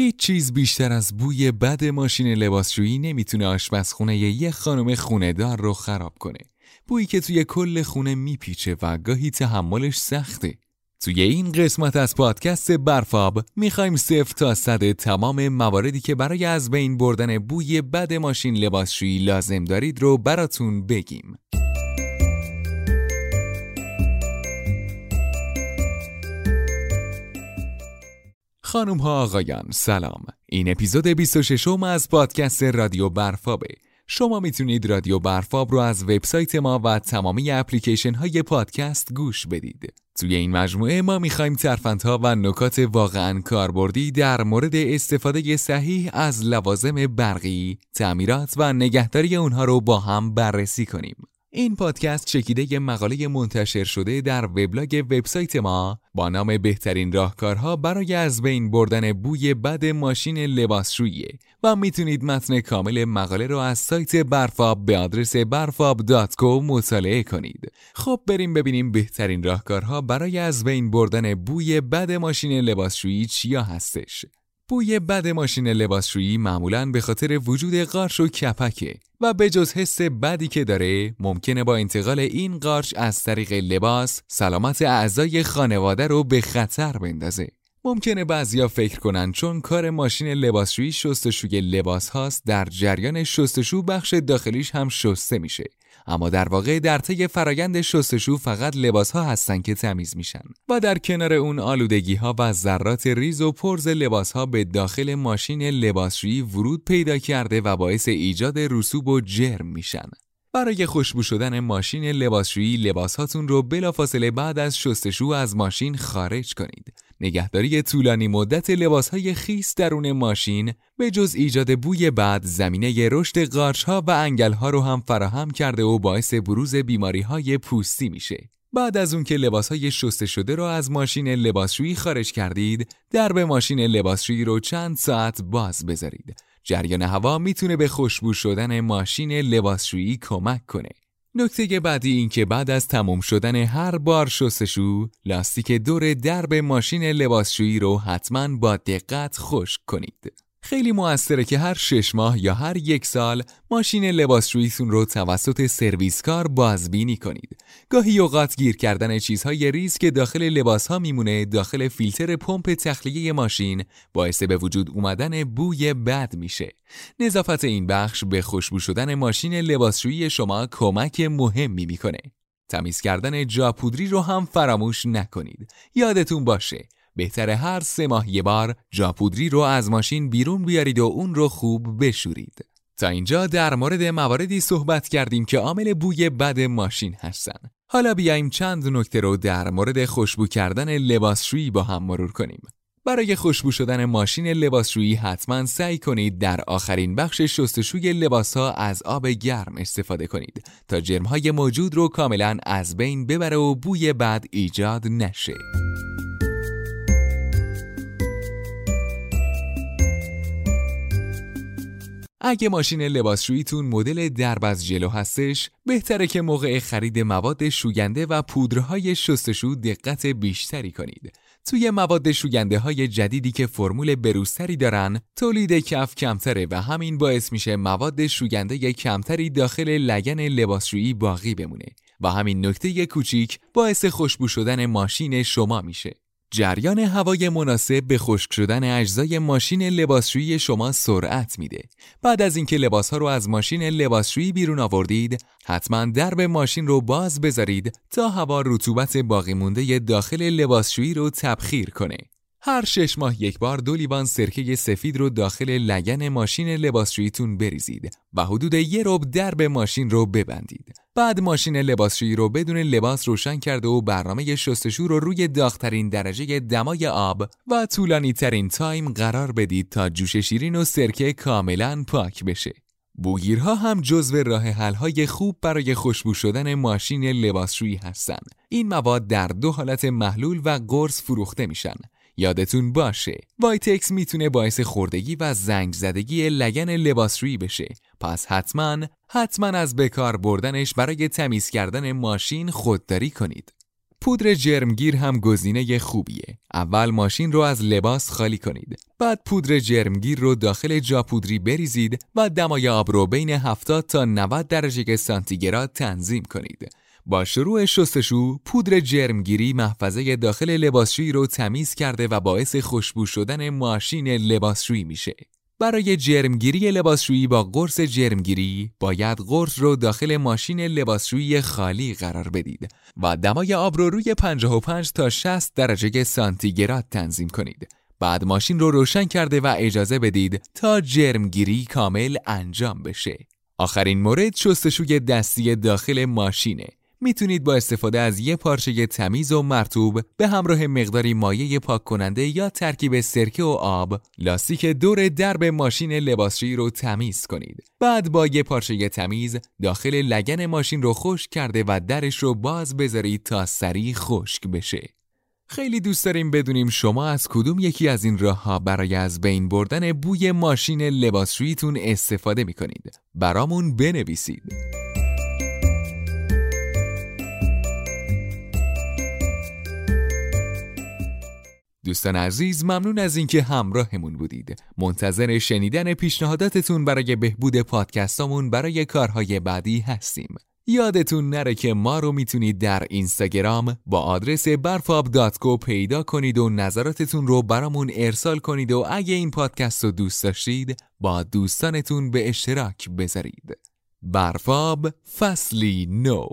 هیچ چیز بیشتر از بوی بد ماشین لباسشویی نمی‌تونه آشپزخونه یه خانم خونه دار رو خراب کنه. بویی که توی کل خونه میپیچه و گاهی تحملش سخته. توی این قسمت از پادکست برفاب می‌خوایم صفر تا صد تمام مواردی که برای از بین بردن بوی بد ماشین لباسشویی لازم دارید رو براتون بگیم. خانم ها آقایان سلام. این اپیزود 26 م از پادکست رادیو برفابه شما می‌تونید رادیو برفاب رو از وبسایت ما و تمامی اپلیکیشن های پادکست گوش بدید. توی این مجموعه ما می‌خوایم ترفندها و نکات واقعا کاربردی در مورد استفاده صحیح از لوازم برقی، تعمیرات و نگهداری اونها رو با هم بررسی کنیم. این پادکست چکیده مقاله منتشر شده در وبلاگ وبسایت ما با نام بهترین راهکارها برای از بین بردن بوی بد ماشین لباسشویی و می‌تونید متن کامل مقاله رو از سایت برفاب به آدرس برفاب.co مطالعه کنید. خب بریم ببینیم بهترین راهکارها برای از بین بردن بوی بد ماشین لباسشویی چیا هستش. بوی بد ماشین لباسشویی معمولا به خاطر وجود قارچ و کپکه و به جز حس بدی که داره ممکنه با انتقال این قارچ از طریق لباس سلامت اعضای خانواده رو به خطر بندازه. ممکنه بعضیا فکر کنن چون کار ماشین لباسشویی شستشوی لباس هاست در جریان شستشو بخش داخلیش هم شسته میشه. اما در واقع در طی فرایند شستشو فقط لباس ها هستن که تمیز میشن و در کنار اون آلودگی ها و ذرات ریز و پرز لباس ها به داخل ماشین لباسشویی ورود پیدا کرده و باعث ایجاد رسوب و جرم میشن. برای خوشبو شدن ماشین لباسشویی لباس هاتون رو بلافاصله بعد از شستشو از ماشین خارج کنید. نگهداری طولانی مدت لباسهای خیس درون ماشین به جز ایجاد بوی بعد زمینه رشد قارچها و انگلها رو هم فراهم کرده و باعث بروز بیماری های پوستی میشه. بعد از اون که لباس های شسته شده رو از ماشین لباسشویی خارج کردید، درب ماشین لباسشویی رو چند ساعت باز بذارید. جریان هوا می‌تونه به خوشبو شدن ماشین لباسشویی کمک کنه. نکته بعدی این که بعد از تموم شدن هر بار شستشو لاستیک دور درب ماشین لباسشویی رو حتما با دقت خشک کنید. خیلی موثره که هر شش ماه یا هر یک سال ماشین لباسشوییتون رو توسط سرویسکار بازبینی کنید. گاهی اوقات گیر کردن چیزهای ریز که داخل لباس ها میمونه داخل فیلتر پمپ تخلیه ماشین باعث به وجود اومدن بوی بد میشه. نظافت این بخش به خوشبو شدن ماشین لباسشویی شما کمک مهمی می‌کنه. تمیز کردن جاپودری رو هم فراموش نکنید. یادتون باشه بهتره هر سه ماه یه بار جاپودری رو از ماشین بیرون بیارید و اون رو خوب بشورید. تا اینجا در مورد مواردی صحبت کردیم که عامل بوی بد ماشین هستن. حالا بیایم چند نکته رو در مورد خوشبو کردن لباسشویی با هم مرور کنیم. برای خوشبو شدن ماشین لباسشویی حتما سعی کنید در آخرین بخش شستشوی لباس ها از آب گرم استفاده کنید تا جرمهای موجود رو کاملا از بین ببره و بوی بد ایجاد نشه. اگه ماشین لباسشوییتون مدل درب از جلو هستش بهتره که موقع خرید مواد شوینده و پودرهای شستشو دقت بیشتری کنید. توی مواد شوینده های جدیدی که فرمول بروستری دارن تولید کف کمتره و همین باعث میشه مواد شوینده کمتری داخل لگن لباسشویی باقی بمونه. و همین نکته کوچیک باعث خوشبو شدن ماشین شما میشه. جریان هوای مناسب به خشک شدن اجزای ماشین لباسشویی شما سرعت میده. بعد از اینکه لباسها رو از ماشین لباسشویی بیرون آوردید، حتما درب ماشین رو باز بذارید تا هوا رطوبت باقی مونده داخل لباسشویی رو تبخیر کنه. هر شش ماه یک بار دو لیوان سرکه سفید رو داخل لگن ماشین لباسشوییتون بریزید و حدود یه رب درب ماشین رو ببندید. بعد ماشین لباسشویی رو بدون لباس روشن کرده و برنامه شستشو رو روی داغترین درجه دمای آب و طولانی ترین تایم قرار بدید تا جوش شیرین و سرکه کاملا پاک بشه. بوگیرها هم جزو راه حل‌های خوب برای خوشبو شدن ماشین لباسشویی هستند. این مواد در دو حالت محلول و قرص فروخته میشن. یادتون باشه وایتکس می‌تونه باعث خوردگی و زنگ زدگی لگن لباسشویی بشه پس حتما حتما از بکار بردنش برای تمیز کردن ماشین خودداری کنید پودر جرمگیر هم گزینه خوبیه. اول ماشین رو از لباس خالی کنید. بعد پودر جرمگیر رو داخل جاپودری بریزید و دمای آب رو بین 70 تا 90 درجه سانتیگراد تنظیم کنید. با شروع شستشو پودر جرمگیری محفظه داخل لباسشویی رو تمیز کرده و باعث خوشبو شدن ماشین لباسشویی میشه. برای جرمگیری لباسشویی با قرص جرمگیری باید قرص رو داخل ماشین لباسشویی خالی قرار بدید و دمای آب رو روی 55 تا 60 درجه سانتیگراد تنظیم کنید. بعد ماشین رو روشن کرده و اجازه بدید تا جرمگیری کامل انجام بشه. آخرین مورد شستشوی دستی داخل ماشینه. می‌تونید با استفاده از یه پارچه تمیز و مرتوب به همراه مقداری مایع پاک کننده یا ترکیب سرکه و آب لاستیک دور درب ماشین لباسشویی رو تمیز کنید. بعد با یه پارچه تمیز داخل لگن ماشین رو خشک کرده و درش رو باز بذارید تا سریع خشک بشه. خیلی دوست داریم بدونیم شما از کدوم یکی از این راه ها برای از بین بردن بوی ماشین لباسشوییتون استفاده می‌کنید. برامون بنویسید. دوستان عزیز ممنون از اینکه همراهمون بودید. منتظر شنیدن پیشنهاداتتون برای بهبود پادکستامون برای کارهای بعدی هستیم. یادتون نره که ما رو می‌تونید در اینستاگرام با آدرس برفاب.co پیدا کنید و نظراتتون رو برامون ارسال کنید و اگه این پادکست رو دوست داشتید با دوستانتون به اشتراک بذارید. برفاب فصلی نو.